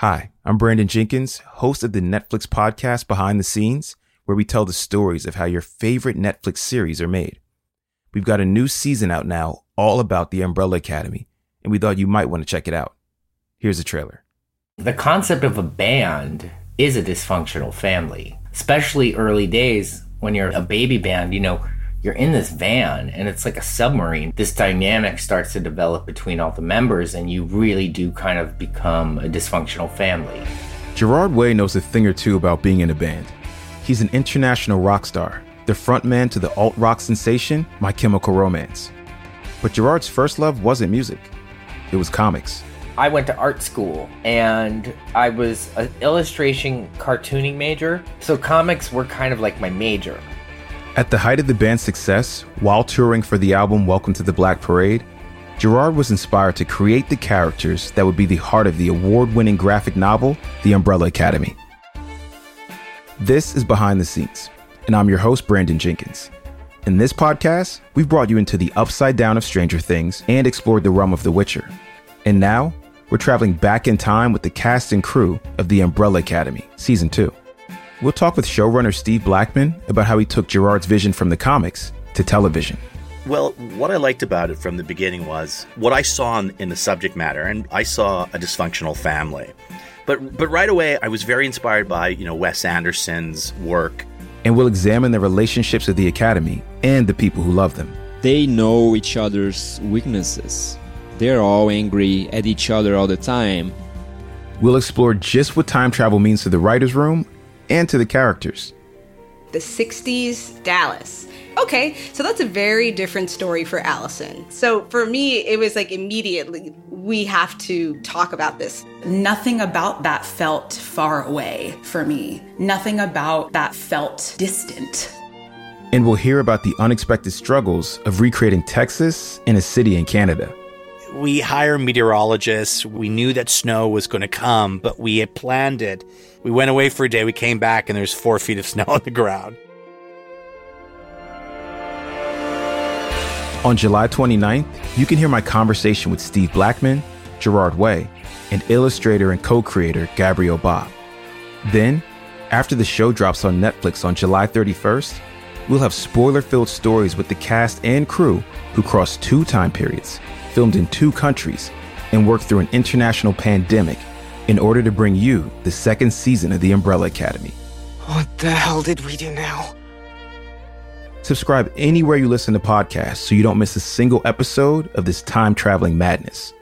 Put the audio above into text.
Hi, I'm Brandon Jenkins, host of the Netflix podcast Behind the Scenes, where we tell the stories of how your favorite Netflix series are made. We've got a new season out now, all about the Umbrella Academy, and we thought you might want to check it out. Here's a trailer. The concept of a band is a dysfunctional family, especially early days when you're a baby band, you know, you're in this van and it's like a submarine. This dynamic starts to develop between all the members, and you really do kind of become a dysfunctional family. Gerard Way knows a thing or two about being in a band. He's an international rock star, the frontman to the alt rock sensation My Chemical Romance. But Gerard's first love wasn't music, it was comics. I went to art school and I was an illustration cartooning major, so comics were kind of like my major. At the height of the band's success, while touring for the album Welcome to the Black Parade, Gerard was inspired to create the characters that would be the heart of the award winning graphic novel, The Umbrella Academy. This is Behind the Scenes, and I'm your host, Brandon Jenkins. In this podcast, we've brought you into the upside down of Stranger Things and explored the realm of The Witcher. And now, we're traveling back in time with the cast and crew of The Umbrella Academy, Season 2. We'll talk with showrunner Steve Blackman about how he took Gerard's vision from the comics to television. Well, what I liked about it from the beginning was what I saw in, in the subject matter, and I saw a dysfunctional family. But but right away, I was very inspired by you know Wes Anderson's work. And we'll examine the relationships of the Academy and the people who love them. They know each other's weaknesses. They're all angry at each other all the time. We'll explore just what time travel means to the writer's room and to the characters. The 60s Dallas. Okay, so that's a very different story for Allison. So for me, it was like immediately, we have to talk about this. Nothing about that felt far away for me. Nothing about that felt distant. And we'll hear about the unexpected struggles of recreating Texas in a city in Canada. We hire meteorologists. We knew that snow was going to come, but we had planned it. We went away for a day. We came back, and there's four feet of snow on the ground. On July 29th, you can hear my conversation with Steve Blackman, Gerard Way, and illustrator and co creator Gabriel Ba. Then, after the show drops on Netflix on July 31st, we'll have spoiler filled stories with the cast and crew who crossed two time periods, filmed in two countries, and worked through an international pandemic in order to bring you the second season of The Umbrella Academy. What the hell did we do now? Subscribe anywhere you listen to podcasts so you don't miss a single episode of this time traveling madness.